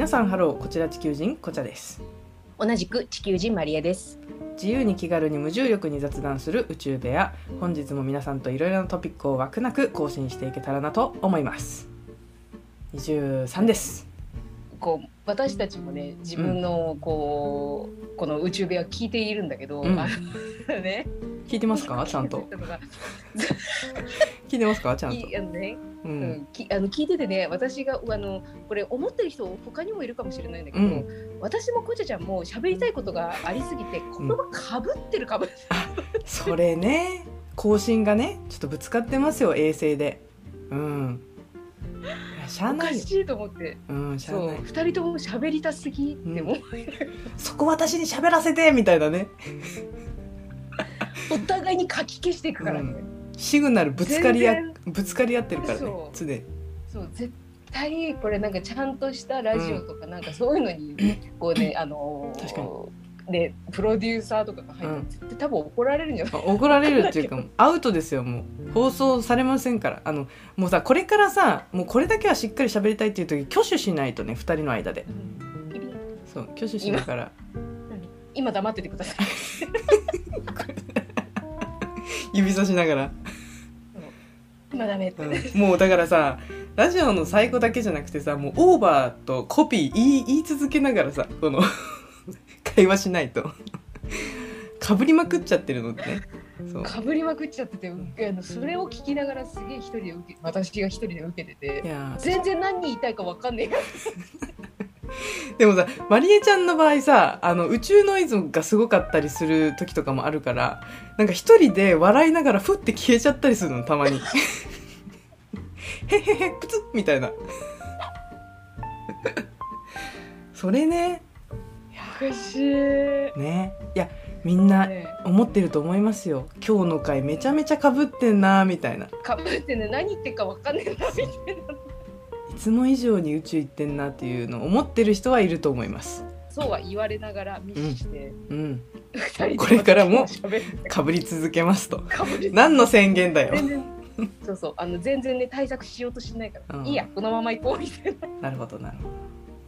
皆さんハローこちら地球人こちゃです。同じく地球人まりえです。自由に気軽に無重力に雑談する宇宙部屋。本日も皆さんといろいろなトピックを枠なく更新していけたらなと思います。23です。こう私たちもね自分のこう、この宇宙部屋聞いているんだけど、うん。あのね聞いてますか？ちゃんと。聞いてますか？ちゃんと。いあのね、ううん。ん、きあの聞いててね私があのこれ思ってる人他にもいるかもしれないんだけど、うん。私もこちゃちゃんも喋りたいことがありすぎて言葉かぶってるかぶってそれね。更新がねちょっとぶつかってますよ衛星で。うん。しゃあおないしいと思って。うんしゃあそう。ない二人とも喋りたすぎって思う、そこ私に喋らせてみたいなね お互いにかき消していくからね、シグナルぶつかり合全ぶつかり合ってるからね。常に。そう絶対これなんかちゃんとしたラジオとかなんかそういうのにこうねあのー確かでプロデューサーとかが入って絶対多分怒られるんじゃない？あ怒られるっていうかアウトですよもう。放送されませんから。あのもうさこれからさもうこれだけはしっかり喋りたいっていう時挙手しないとね2人の間で。そう挙手しながら。今黙っててください 指さしながら、今ダメって、うん。もうだからさラジオの最後だけじゃなくてさもうオーバーとコピー言い言い続けながらさこの会話しないと。かぶりまくっちゃってるのでね。そう。かぶりまくっちゃってて、あのそれを聞きながらすげえ一人で受け私が一人で受けてていやー全然何言いたいかわかんねえよ でもさマリエちゃんの場合さあの宇宙ノイズがすごかったりする時とかもあるからなんか一人で笑いながらふって消えちゃったりするのたまに。へへへプツッみたいな。それね。おかしい。ね。いやみんなね。思ってると思いますよ。今日の回めちゃめちゃかぶってんなみたいな。いかぶってね何言ってるかわかんねえなみたいなつも以上に宇宙行ってんなっていうのを思ってる人はいると思います。そうは言われながら無視して、うん。二人でこれからもかぶり続けますと。何の宣言だよ。全然そうそうあの全然ね対策しようとしないから、うん。いいやこのまま行こうみたいな。なるほどなるほど。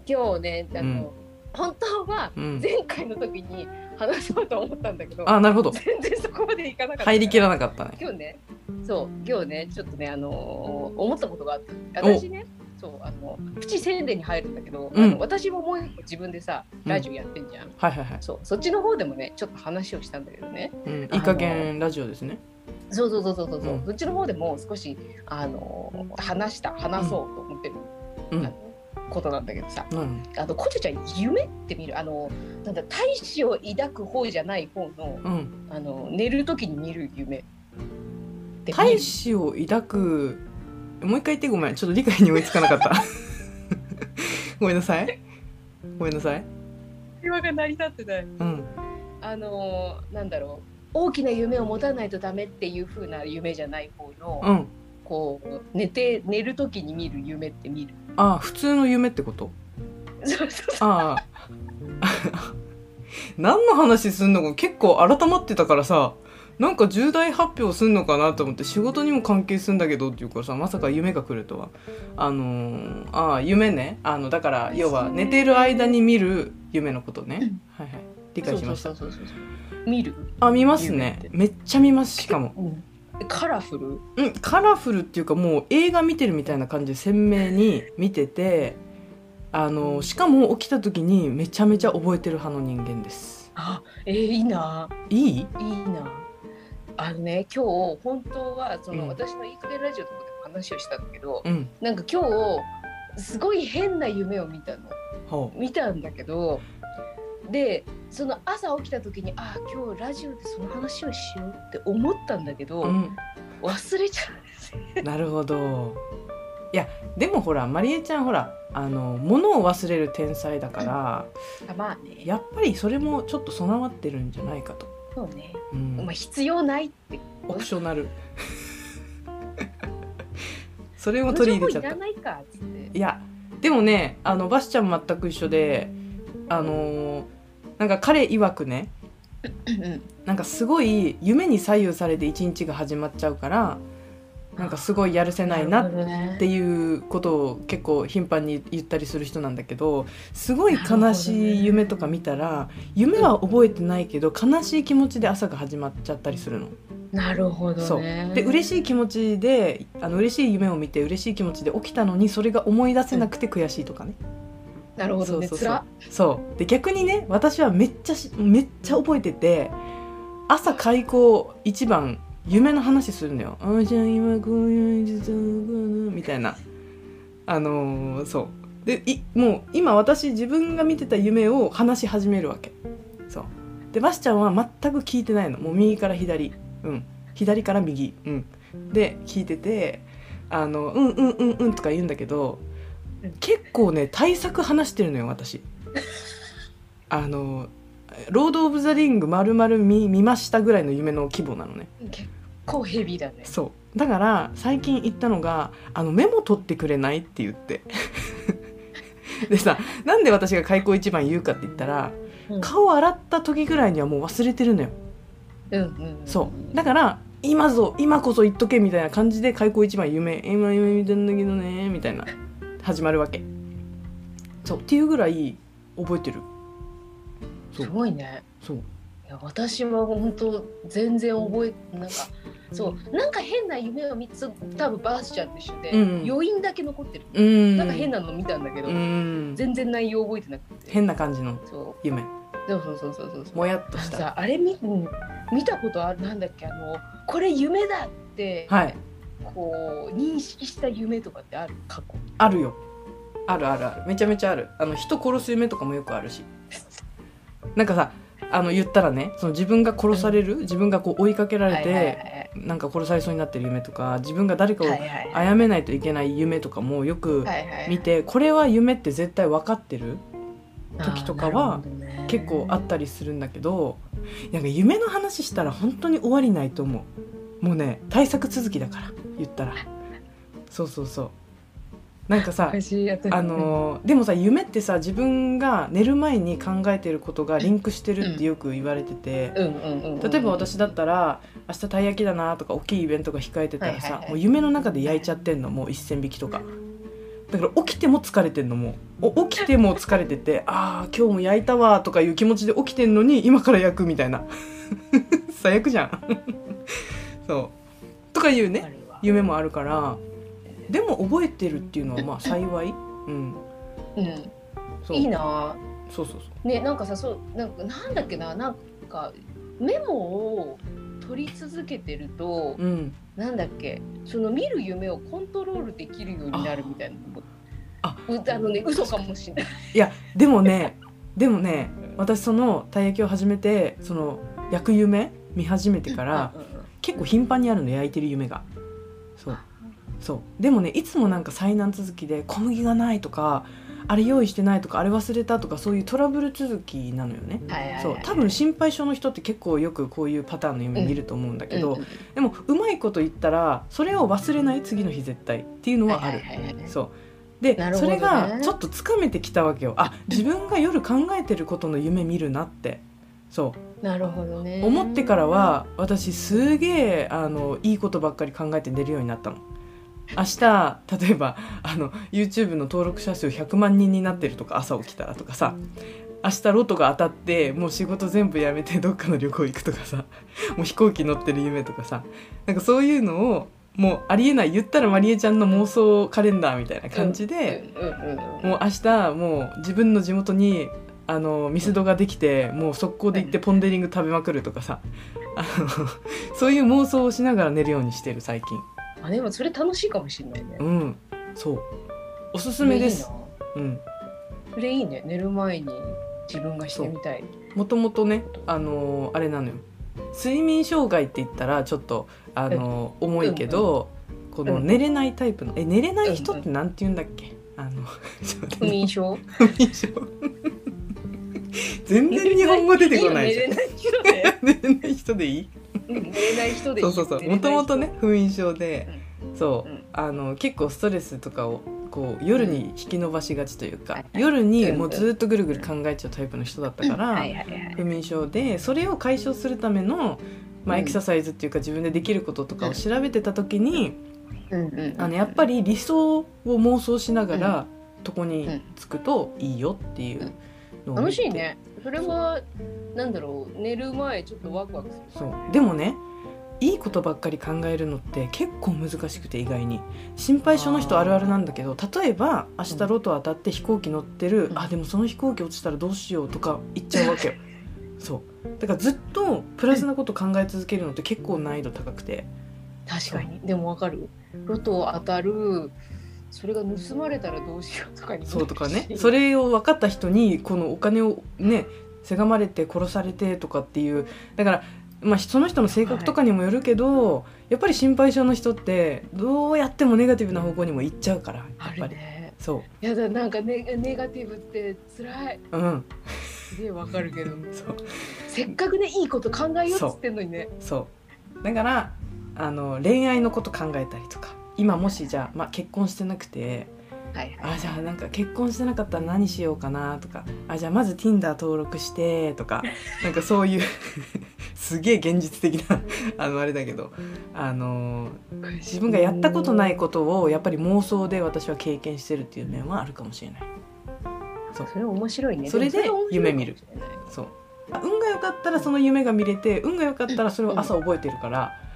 今日ねあの、うん。本当はうん。前回の時に話そうと思ったんだけど、あなるほど。全然そこまでいかなかった。入りきらなかったね。今日ねそう今日ねちょっとねあのー思ったことがあった。私ねそうあのプチ宣伝に入るんだけど、うん。あの私ももう一個自分でさラジオやってんじゃん、はいはいはい、そうそっちの方でもねちょっと話をしたんだけどね。うん、いい加減ラジオですね。そうそうそうそうそう、う。ん。そっちの方でも少しあの話した話そうと思ってる、うん。ことなんだけどさ。うん。あのこちょちゃん夢って見る？あのなんだ大志を抱く方じゃない方のうん。あの寝る時に見る夢大志を抱くもう一回言ってごめん。ちょっと理解に追いつかなかった。ごめんなさい。ごめんなさい。会話が成り立ってない。うん。あのなんだろう。大きな夢を持たないとダメっていう風な夢じゃない方の、うん。こう寝て寝る時に見る夢って見る。あ普通の夢ってこと？ああ。何の話すんのか結構改まってたからさなんか重大発表すんのかなと思って仕事にも関係するんだけどっていうからさまさか夢が来るとは。あのー、ああ夢ね。あのだから要は寝てる間に見る夢のことね。はいはい。理解しました。そうそうそうそう見る、あ見ますね。めっちゃ見ますしかも。カラフル？うんカラフルっていうかもう映画見てるみたいな感じで鮮明に見ててあのしかも起きた時にめちゃめちゃ覚えてる派の人間です。あえー、いいな。いい？いいなあのね今日本当はその、うん。私のいい加減ラジオとかでも話をしたんだけど、うん。なんか今日すごい変な夢を見たの。ほ見たんだけどでその朝起きた時にあ今日ラジオでその話をしようって思ったんだけど、う、うん、忘れちゃうなるほど。いやでもほらまりえちゃんほらあの物を忘れる天才だからあまあね。やっぱりそれもちょっと備わってるんじゃないかと、そうね、うん。まあ、必要ないって。オプショナル。それも取り入れちゃった。いやでもねあのバスちゃんも全く一緒であのーなんか彼曰くねうん。なんかすごい夢に左右されて一日が始まっちゃうからなんかすごいやるせないなっなていうことを結構頻繁に言ったりする人なんだけどすごい悲しい夢とか見たら夢は覚えてないけど悲しい気持ちで朝が始まっちゃったりするの。なるほそう。どねで嬉しい気持ちであの嬉しい夢を見て嬉しい気持ちで起きたのにそれが思い出せなくて悔しいとかね。なるほどね。そうそうそう。で逆にね私はめっちゃしめっちゃ覚えてて朝開口一番夢の話するのよ「あじゃあ今こういう実はみたいな。あのーそう。でいもう今私自分が見てた夢を話し始めるわけ。そう。でバシちゃんは全く聞いてないの。もう右から左。うん。左から右。うん。で聞いててあの「うんうんうんうん」とか言うんだけどうん。結構ね対策話してるのよ私。あの「ロード・オブ・ザ・リング」丸々見見ましたぐらいの夢の規模なのね。結構ヘビーだね。そう。だから最近言ったのが「あのメモ取ってくれない?」って言って。でさなんで私が開口一番言うかって言ったらうん。顔洗った時ぐらいにはもう忘れてるのよ。うんうんそう。だから今ぞ今こそ言っとけみたいな感じで開口一番夢今夢見てんだけどねみたいな始まるわけ。そう。っていうぐらい覚えてるすごいね。そう。いや私は本当全然覚えなんかそう。なんか変な夢を見つ多分バースちゃんと一緒で、うん。うん余韻だけ残ってる、うーん。なんか変なの見たんだけど、うん。全然内容覚えてなくて。変な感じのそ夢。うそうそうそうそうそう。もやっとした。さあれ見うん見たことある？なんだっけ？あのこれ夢だって、はい。こう認識した夢とかってある？過去。あるよ。あるあるある。めちゃめちゃある。あの人殺す夢とかもよくあるしなんかさあの言ったらねその自分が殺される、自分がこう追いかけられて、はいはいはいなんか殺されそうになってる夢とか自分が誰かをはいはいはい。殺めないといけない夢とかもよくはいはい見てこれは夢って絶対分かってる？時とかは結構あったりするんだけどなんか夢の話したら本当に終わりないと思う。もうね対策続きだから言ったら。そうそうそうなんかさあのーでもさ夢ってさ自分が寝る前に考えてることがリンクしてるってよく言われてて、例えば私だったら明日たい焼きだなとか大きいイベントが控えてたらさ、もう夢の中で焼いちゃってんのもう1,000匹とか。だから起きても疲れてんのも起きても疲れてて ああ今日も焼いたわとかいう気持ちで起きてんのに今から焼くみたいな。最悪じゃん。そう。とかいうね夢もあるからでも覚えてるっていうのはまあ幸い。うん。うん。いいな。そうそうそう。ねなんかさそうなんかなんだっけななんかメモを取り続けてると、うん。なんだっけその見る夢をコントロールできるようになるみたいなのあうあのね嘘かもしれない。いやでもねでもね私そのたい焼きを始めてその焼く夢見始めてからうんうんうん。結構頻繁にあるの焼いてる夢がそう。でもねいつもなんか災難続きで小麦がないとかあれ用意してないとかあれ忘れたとかそういうトラブル続きなのよね。そう。多分心配性の人って結構よくこういうパターンの夢見ると思うんだけど、うんうんでもうまいこと言ったらそれを忘れない次の日絶対っていうのはある、そう。で、ね。それがちょっとつかめてきたわけよ。あ自分が夜考えてることの夢見るなって。そう。なるほどね。思ってからは私すげえあのいいことばっかり考えて寝るようになったの明日例えばあの YouTube の登録者数100万人になってるとか朝起きたらとかさ明日ロトが当たってもう仕事全部やめてどっかの旅行行くとかさもう飛行機乗ってる夢とかさなんかそういうのをもうありえない言ったらまりえちゃんの妄想カレンダーみたいな感じで、もう明日もう自分の地元にあのミスドができてもう速攻で行ってポン・デ・リング食べまくるとかさあのそういう妄想をしながら寝るようにしてる最近あでもそれ楽しいかもしれないね。うんそう。おすすめです。うん。それいいね。寝る前に自分がしてみたい。もともと。ねあのあれなのよ。睡眠障害って言ったらちょっとあの重いけど、このうん。寝れないタイプのえ寝れない人ってなんて言うんだっけ？あの 不眠症？不眠症。全然日本語出てこないじゃん。寝れない人 でいい？寝れない人そうそうそう。もともとね不眠症で、そう、うん。あの結構ストレスとかをこう夜に引き伸ばしがちというか、はい夜にうんもうずっとぐるぐる考えちゃうタイプの人だったから、不眠症でそれを解消するための、まあ、うん。エクササイズっていうか自分でできることとかを調べてた時に、うん。うん。あのやっぱり理想を妄想しながら、とこに着くといいよっていう楽しいね。それはなんだろう。寝る前ちょっとワクワクする。そう。でもねいいことばっかり考えるのって結構難しくて意外に。心配性の人あるあるなんだけど例えば明日ロト当たって飛行機乗ってる、うん。あでもその飛行機落ちたらどうしようとか言っちゃうわけよ。そう。だからずっとプラスなこと考え続けるのって結構難易度高くて。確かに。でもわかる。ロト当たるそれが盗まれたらどうしようとかにそうとかね。それを分かった人にこのお金をねせがまれて殺されてとかっていう。だから、まあ、その人の性格とかにもよるけど、やっぱり心配性の人ってどうやってもネガティブな方向にも行っちゃうからやあっぱり、るね。そいやだなんかネネガティブって辛い。ううん。すげえわかるけど。そう。せっかくねいいこと考えようっつってんのにね。そう。だからあの恋愛のこと考えたりとか今もしじゃあ、まあ、結婚してなくてはいはい。あじゃあなんか結婚してなかったら何しようかなとかあじゃあまず Tinder 登録してとか なんかそういう すげえ現実的なあのあれだけどあの自分がやったことないことをやっぱり妄想で私は経験してるっていう面はあるかもしれない。そう。それ面白いね。それで夢見る。そう。あ運が良かったらその夢が見れて運が良かったらそれを朝覚えてるから、うん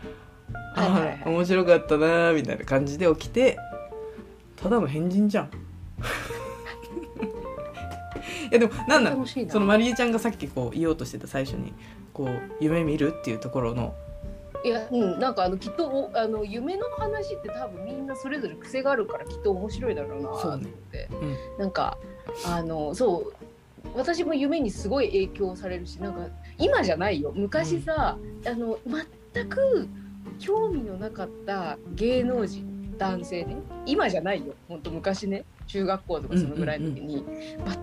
はいはいはい。あ面白かったなーみたいな感じで起きてただの変人じゃん。いやでもなんだ楽しいな。そのまりえちゃんがさっきこう言おうとしてた最初にこう夢見るっていうところの。いや、うん、なんかあのきっとおあの夢の話って多分みんなそれぞれ癖があるからきっと面白いだろうなとそうね思って、うん。なんかあのそう私も夢にすごい影響されるしなんか今じゃないよ。昔さ、あの全く興味のなかった芸能人男性ね。今じゃないよ。ほんと昔ね。中学校とかそのぐらいの時に、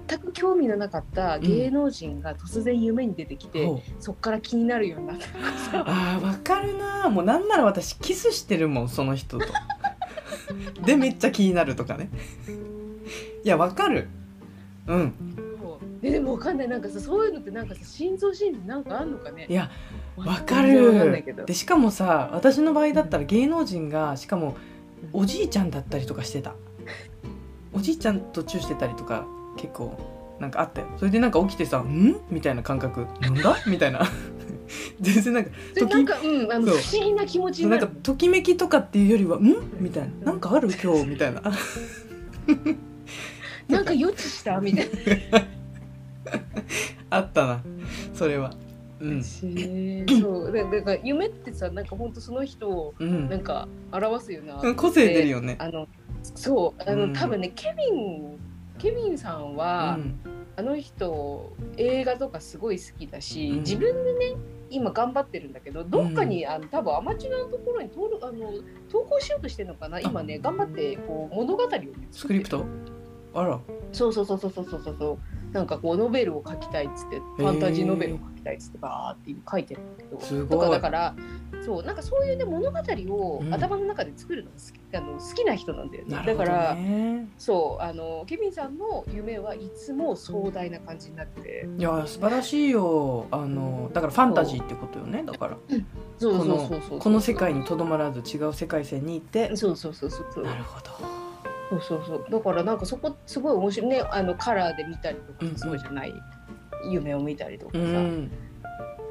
全く興味のなかった芸能人が突然夢に出てきて、ほう。そっから気になるようになった。とかさあーわかるな。ーもうなんなら私キスしてるもんその人と。でめっちゃ気になるとかね。いやわかる。うんえでもわかんない。なんかさそういうのってなんかさ心臓心理なんかあんのかね？いやわかる。でしかもさ私の場合だったら芸能人がしかもおじいちゃんだったりとかしてた。おじいちゃんとチューしてたりとか結構なんかあったよ。それでなんか起きてさ「ん?」みたいな感覚「なんだ? 」みたいな。全然なんかなんかうんあの不思議な気持ちにななんるかときめきとかっていうよりは「ん?」みたいな「なんかある？今日」みたいな。なんか予知した？みたいな あったな。それは。うん。そう。だだから夢ってさなんか本当その人をうん。なんか表すよな個性出るよね。あのそう。あの、うん。多分ねケビンケビンさんうは、ん。あの人映画とかすごい好きだし、うん。自分でね今頑張ってるんだけどどっかに、あの多分アマチュアのところに登録あの投稿しようとしてるのかな今ね頑張ってこう物語を、ね、スクリプト？あら。そうそうそうそうそうそうそうなんかこうノベルを書きたいっつってファンタジーノベルを書きたいっつってバーって書いてるんだけど。すとかだからそうなんかそういうね物語をうん。頭の中で作るのが好き,、あの好きな人なんだよね。なるほどだからねそうあのケビンさんの夢はいつも壮大な感じになって。ていや素晴らしいよ。あのだからファンタジーってことよねだから。この世界にとどまらず違う世界線に行って。そうそうそうそうそう。なるほどそうそうそう。だからなんかそこすごい面白い。ねあのカラーで見たりとかうんうん。そうじゃない。夢を見たりとかさ、うん。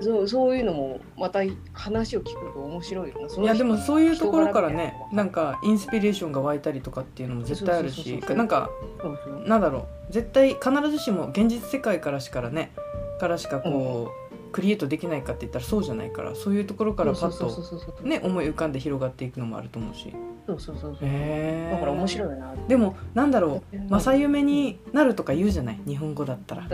そうそういうのもまた話を聞くと面白いよな。その人いやでもそういうところからねな。なんかインスピレーションが湧いたりとかっていうのも絶対あるしなんかそうそう。なんだろう。絶対必ずしも現実世界からしからねからしかこう、クリエイトできないかって言ったらそうじゃないからそういうところからパッとそうそうそう。ね思い浮かんで広がっていくのもあると思うしそうそうそうそう。へえだから面白いなでもなんだろううん。正夢になるとか言うじゃない？日本語だったら、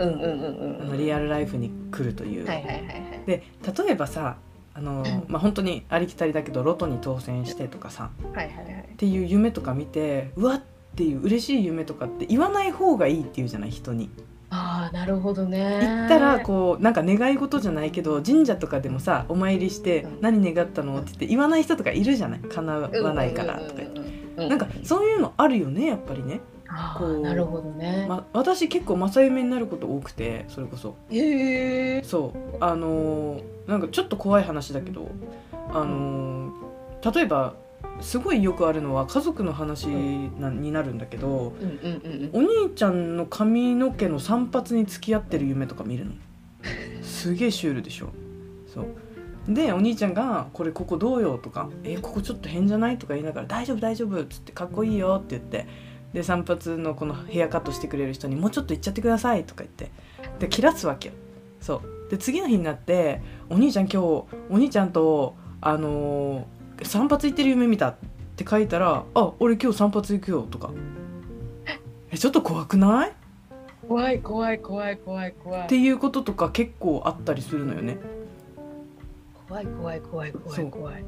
リアルライフに来るという、はいはいはいはい。で例えばさあの、まあ本当にありきたりだけどロトに当選してとかさ。はいはいはい。っていう夢とか見てうわっていう嬉しい夢とかって言わない方がいいっていうじゃない？人にああなるほどね。言ったらこうなんか願い事じゃないけど神社とかでもさお参りしてうん「何願ったの?」って言って言わない人とかいるじゃない。叶わないからとかなんかそういうのあるよねやっぱりね、あこうーなるほどね、ま、私結構正夢になること多くてそれこそ。へえそう。あのーなんかちょっと怖い話だけどあのー例えばすごいよくあるのは家族の話なになるんだけどお兄ちゃんの髪の毛の散髪に付き合ってる夢とか見るの。すげえシュールでしょ。そう。でお兄ちゃんが「これここどうよ」とか「えここちょっと変じゃない?」とか言いながら「大丈夫大丈夫」っつって「かっこいいよ」って言ってで散髪のこのヘアカットしてくれる人に「もうちょっと行っちゃってください」とか言ってで切らすわけよ。そう。で次の日になって「お兄ちゃん今日お兄ちゃんとあのー散髪行ってる夢見た」って書いたら「あ俺今日散髪行くよ」とか。え？ちょっと怖くない？怖い怖い怖い怖い怖い。っていうこととか結構あったりするのよね。怖い怖い怖い怖い怖い。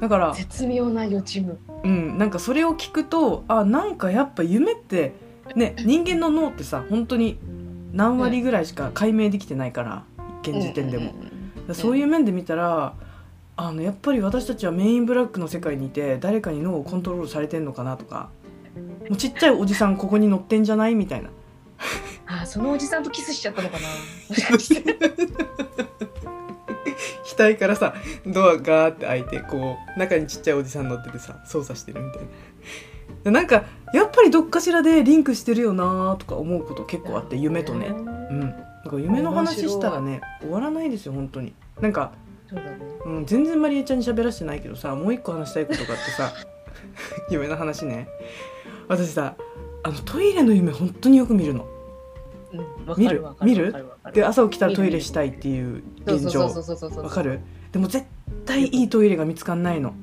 だから絶妙な予知夢。うんなんかそれを聞くとあなんかやっぱ夢ってね人間の脳ってさ本当に何割ぐらいしか解明できてないから現時点でも、そういう面で見たらあのやっぱり私たちはメインブラックの世界にいて誰かに脳をコントロールされてんのかなとか。もうちっちゃいおじさんここに乗ってんじゃない？みたいな。あそのおじさんとキスしちゃったのかな？額からさドアガーって開いてこう中にちっちゃいおじさん乗っててさ操作してるみたいな。でなんかやっぱりどっかしらでリンクしてるよなとか思うこと結構あって夢とね。うん。なんか夢の話したらね終わらないですよ本当に。なんか、そうだね。うん、全然マリエちゃんに喋らせてないけどさもう一個話したいことがあってさ。夢の話ね。私さあのトイレの夢本当によく見るの。うん見る？見る？で朝起きたらトイレしたいっていう現状。わかる？でも絶対いいトイレが見つかんないの。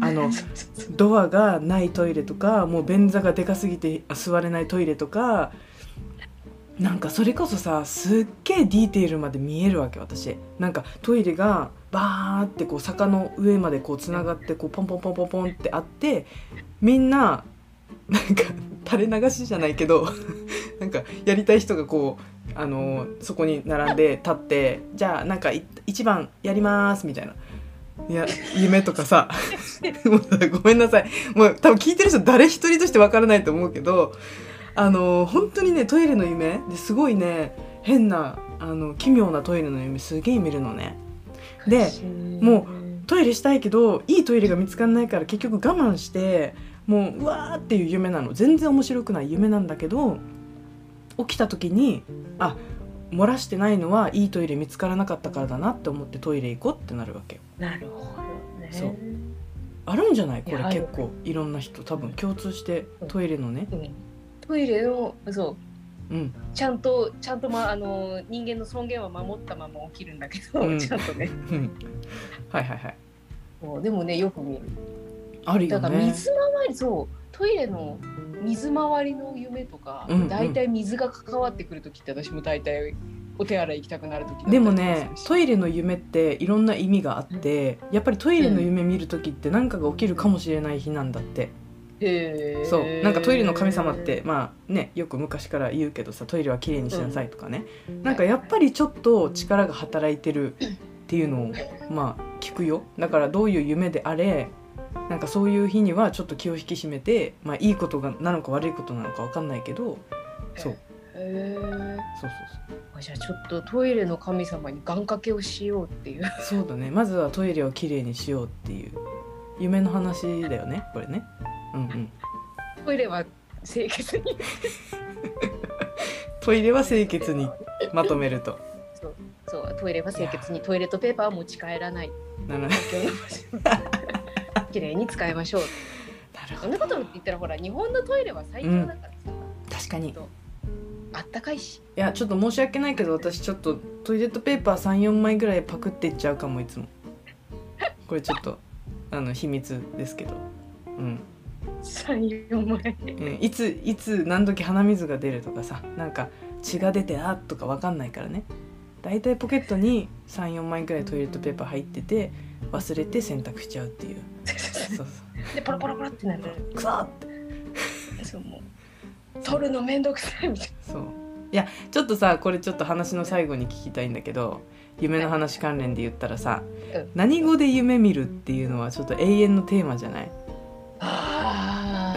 あの ドアがないトイレとかもう便座がでかすぎて座れないトイレとかなんかそれこそさすっげえディテールまで見えるわけ私。なんかトイレがバーってこう坂の上までこうつながってこうポンポンポンポンポンってあってみんななんか垂れ流しじゃないけど なんかやりたい人がこうあのそこに並んで立ってじゃあなんか1番やりますみたいな。いや夢とかさ。ごめんなさい。もう多分聞いてる人誰一人としてわからないと思うけどあの本当にねトイレの夢ですごいね変なあの奇妙なトイレの夢すげえ見るのね。でもトイレしたいけどいいトイレが見つかんないから結局我慢してもううわーっていう夢なの。全然面白くない夢なんだけど起きた時にあ漏らしてないのはいいトイレ見つからなかったからだなって思ってトイレ行こうってなるわけよ。なるほどね。そう。あるんじゃない？これ結構いろんな人。多分共通してトイレのね。うん。トイレのそううん。ちゃんとちゃんとまあの人間の尊厳は守ったまま起きるんだけど、うん。ちゃんとね。うん。はいはいはい。でもねよく見る。あるよだからね水回りそう。トイレの水回りの夢とか、うんうん。大体水が関わってくる時って私も大体お手洗い行きたくなる時でもねトイイレの夢っていろんな意味があってやっぱりトイレの夢見る時って何かが起きるかもしれない日なんだって。レそうなんかトイレの神様ってまあねよく昔から言うけどさトイレはきれいにしなさいとかね、なんかやっぱりちょっと力が働いてるっていうのをまあ聞くよ。だからどういう夢であれなんかそういう日にはちょっと気を引き締めてまあいいことがなのか悪いことなのか分かんないけどそう。へー。そうそうじゃあちょっとトイレの神様に願掛けをしようっていう。そうそうだね。まずはトイレをきれいにしようっていう夢の話だよねこれねうんうん。トイレは清潔に。トイレは清潔にまとめると。そう。そう。トイレは清潔に。トイレットペーパーは持ち帰らない。なる公共の場所きれいに使いましょう。なるほそんなこと言ったらほら日本のトイレは最強だからさ、ど確かに。いあったかいし。やちょっと申し訳ないけど私ちょっとトイレットペーパー34枚ぐらいパクっていっちゃうかもいつも。これちょっとあの秘密ですけど。うん34枚うんいついつ何時鼻水が出るとかさなんか血が出てあとか分かんないからね。だいたいポケットに34枚ぐらいトイレットペーパー入ってて忘れて洗濯しちゃうっていう。そうそう。でポロポロポロってなる。くわって。そうもう。取るのめんどくさいみたいそう。いやちょっとさこれちょっと話の最後に聞きたいんだけど夢の話関連で言ったらさ、うん。何語で夢見るっていうのはちょっと永遠のテーマじゃない？な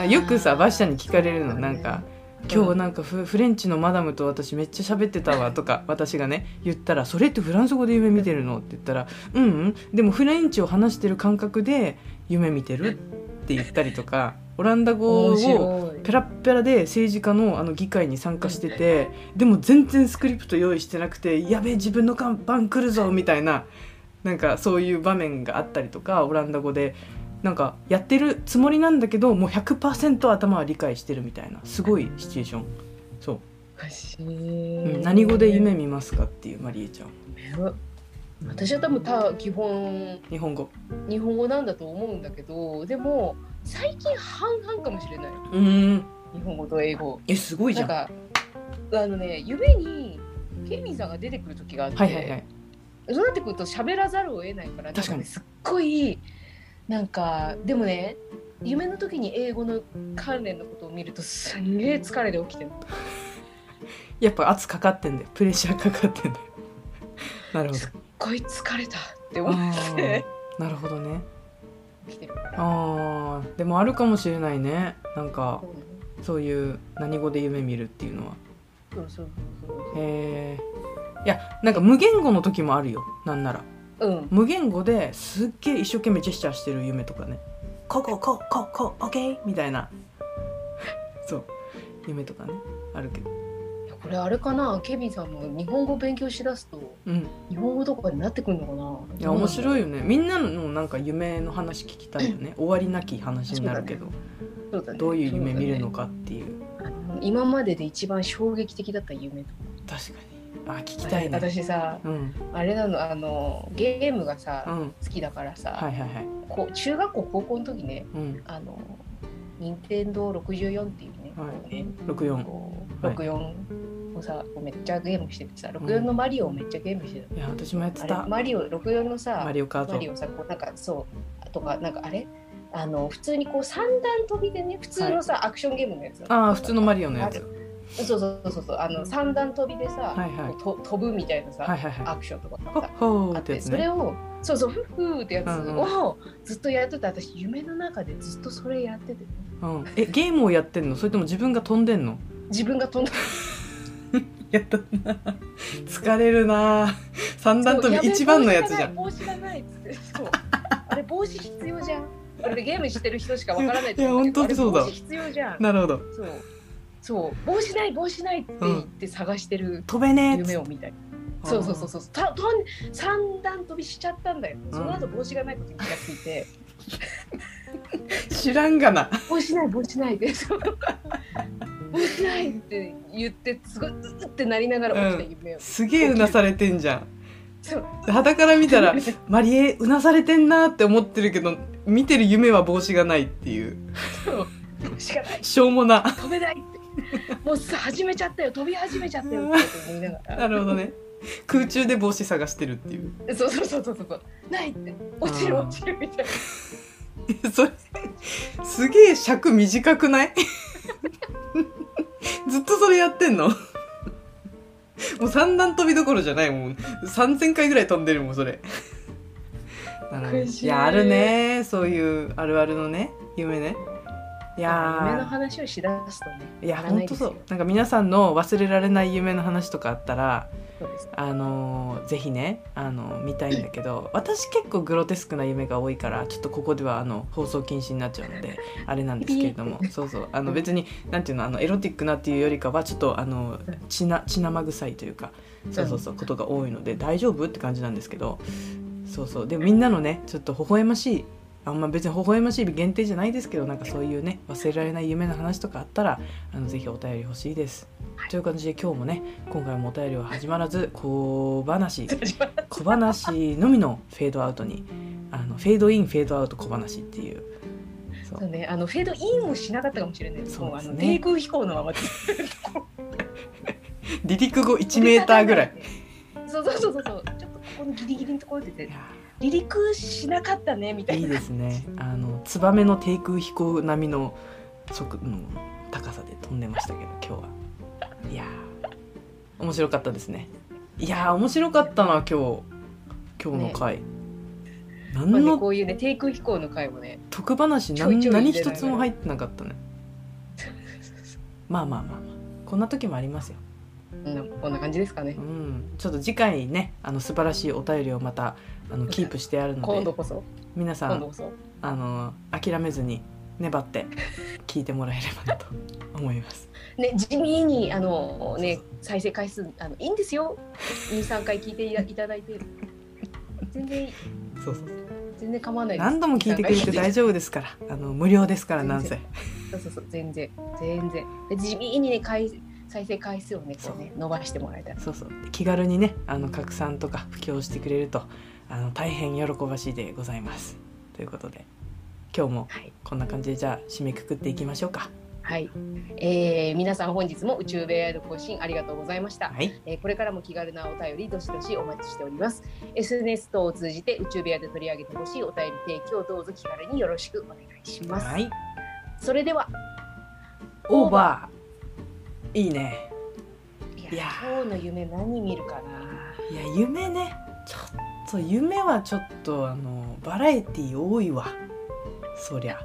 よくさバッシャに聞かれるの。なんか「今日なんかフフレンチのマダムと私めっちゃ喋ってたわ」とか私がね言ったら「それってフランス語で夢見てるの?」って言ったら「うんうん。でもフレンチを話してる感覚で夢見てる？って言ったりとかオランダ語面をペラッペラで政治家のあの議会に参加しててでも全然スクリプト用意してなくてやべえ自分の番来るぞみたいななんかそういう場面があったりとかオランダ語でなんかやってるつもりなんだけどもう100%頭は理解してるみたいなすごいシチュエーション。そう、うん何語で夢見ますかっていうマリエちゃん。私は多分た基本日本語。日本語なんだと思うんだけどでも最近半々かもしれない。うん。日本語と英語。えすごいじゃん。なんかあのね夢にケミンさんが出てくる時があって、はいはいはい。そうなってくると喋らざるを得ないから確かに。すっごいなんかでもね夢の時に英語の関連のことを見るとすんげえ疲れで起きてるやっぱ圧かかってんだよ。プレッシャーかかってんだよ。なるほど。すっごい疲れたって思っあてー。なるほどね。起きてる。あー。でもあるかもしれないね。なんかそういう何語で夢見るっていうのは。そうそうそうへえいやなんか無言語の時もあるよ。なんなら。そううん。無言語ですっげえ一生懸命ジェスチャーしてる夢とかね。こここここオッケーみたいな。そう。夢とかね。あるけど。これあれかな？ケビンさんも日本語勉強しだすとうん。日本語とかになってくるのかな？いや面白いいよね。みんなのなんか夢の話聞きたいよね。終わりなき話になるけど、そうだね。どういう夢見るのかかっていう今までで一番衝撃的だった夢と確かに。あ聞きたいね。私さうん。あれなのあのゲームがさ、うん。好きだからさ、はいはいはい。こう中学校高校の時ねうん。あの任天堂64っていうね、はい。こうね64こうはい。64をさ、めっちゃゲームしててさ64のマリオをめっちゃゲームしてた、いや私もやってあたれマリオ64のさマリオカートマリオさこうなんかそうとかなんかあれ？あの普通にこう三段跳びでね普通のさ、アクションゲームのやつ。ああ普通のマリオのやつ。そうそうそうそう。あの三段跳びでさ、はいはい。と飛ぶみたいなさ、はいはいはい。アクションとかさあってそれをそうそうフッフーってやつうんをずっとやってて私夢の中でずっとそれやっててね。うん、えゲームをやってんの？それとも自分が飛んでんの？自分が飛んだ。やったな。疲れるな。三段跳び一番のやつじゃん。帽子がない帽子がないっつって。そう。あれ帽子必要じゃんこれゲームしてる人しかわからないいや本当にそうだ。必要じゃん。なるほど。そう。そう。帽子ない帽子ないって言って探してる飛べね夢を見たり、そうそうそうそう。たとん三段跳びしちゃったんだよ。その後帽子がないことに気がついて、知らんがな。帽子ない帽子ないで。帽子ないって言ってすごいううってなりながら起きた夢を、すげえうなされてんじゃん。そう。肌から見たら マリエうなされてんなって思ってるけど見てる夢は帽子がないっていう。そう。帽子がないしょうもな。飛べないって。もうさ始めちゃったよ。飛び始めちゃったよって思いながならるほどね。空中で帽子探してるっていう。そうそうそうそうそう。ないって。落ちる落ちるみたいな。それすげえ尺短くない？ずっとそれやってんの？もう三段跳びどころじゃないもん。3000回ぐらい飛んでるもんそれい。いやあるね。そういうあるあるのね。夢ね。いやー。夢の話をしだすとねいや本当そう。なんか皆さんの忘れられない夢の話とかあったらあのーぜひねあのー見たいんだけど私結構グロテスクな夢が多いからちょっとここではあの放送禁止になっちゃうので あれなんですけれども。そうそう。あの別になんていうのあのエロティックなっていうよりかはちょっとあの血な血生臭いというかそうそうそうことが多いので大丈夫って感じなんですけどそうそう。でもみんなのねちょっと微笑ましいあんま別に微笑ましい限定じゃないですけどなんかそういうね忘れられない夢の話とかあったらあのぜひお便り欲しいです。という感じで今日もね今回もお便りは始まらず小話。小話のみのフェードアウトにあのフェードインフェードアウト小話っていう。そう。そうね、あのフェードインをしなかったかもしれない。です。そうですね。低空飛行のまま。離陸後1メーターぐらい。そうそうそうそうのギリギリのところでいや離陸しなかったねみたいな。いいですね。あのツバメの低空飛行並みの速の高さで飛んでましたけど今日は。いやー。面白かったですね。いやー面白かったな今日。今日の回、何まあね、のこういうね低空飛行の回もね。特話何何一つも入ってなかったね。まあまあまあまあ。こんな時もありますよこんな感じですかね。うん、ちょっと次回ねあの素晴らしいお便りをまたあの キープしてあるので今度こそ。皆さん今度こそ。あの諦めずに粘って聞いてもらえればなと 思います。ね地味にあのね再生回数あのいいんですよ。23回聞いていただいて。全然そうそう。全然構わないです。何度も聞いてくれて大丈夫ですから。あの無料ですからなんせ。そうそうそう。全然。全然。で地味にね回再生回数をねこうね伸ばしてもらいたい。そうそう。気軽にねあの拡散とか布教してくれるとあの大変喜ばしいでございます。ということで今日もはい。こんな感じでじゃあ締めくくっていきましょうか。はい、えー、皆さん本日も宇宙部屋への更新ありがとうございました、はい。えーこれからも気軽なお便りどしどしお待ちしております。SNS 等を通じて宇宙部屋で取り上げてほしいお便り提供どうぞ気軽によろしくお願いします、はい。それではオーバーいいね。いやいや。今日の夢何見るかな。いや夢ね。ちょっと夢はちょっとあのバラエティー多いわ。そりゃ。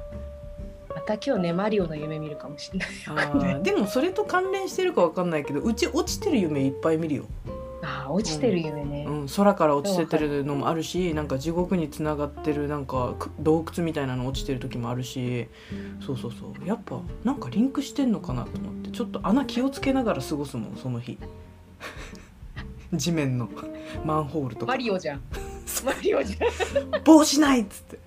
また今日ねマリオの夢見るかもしれない。あーでもそれと関連してるかわかんないけどうち落ちてる夢いっぱい見るよ、あー落ちてる夢ね、うん、空から落ちてってるのもあるしなんか地獄につながってるなんかく洞窟みたいなの落ちてる時もあるしそうそうそう。やっぱなんかリンクしてんのかなと思って。ちょっと穴気をつけながら過ごすもんその日。地面のマンホールとか。マリオじゃん。マリオじゃん。帽子ないっつって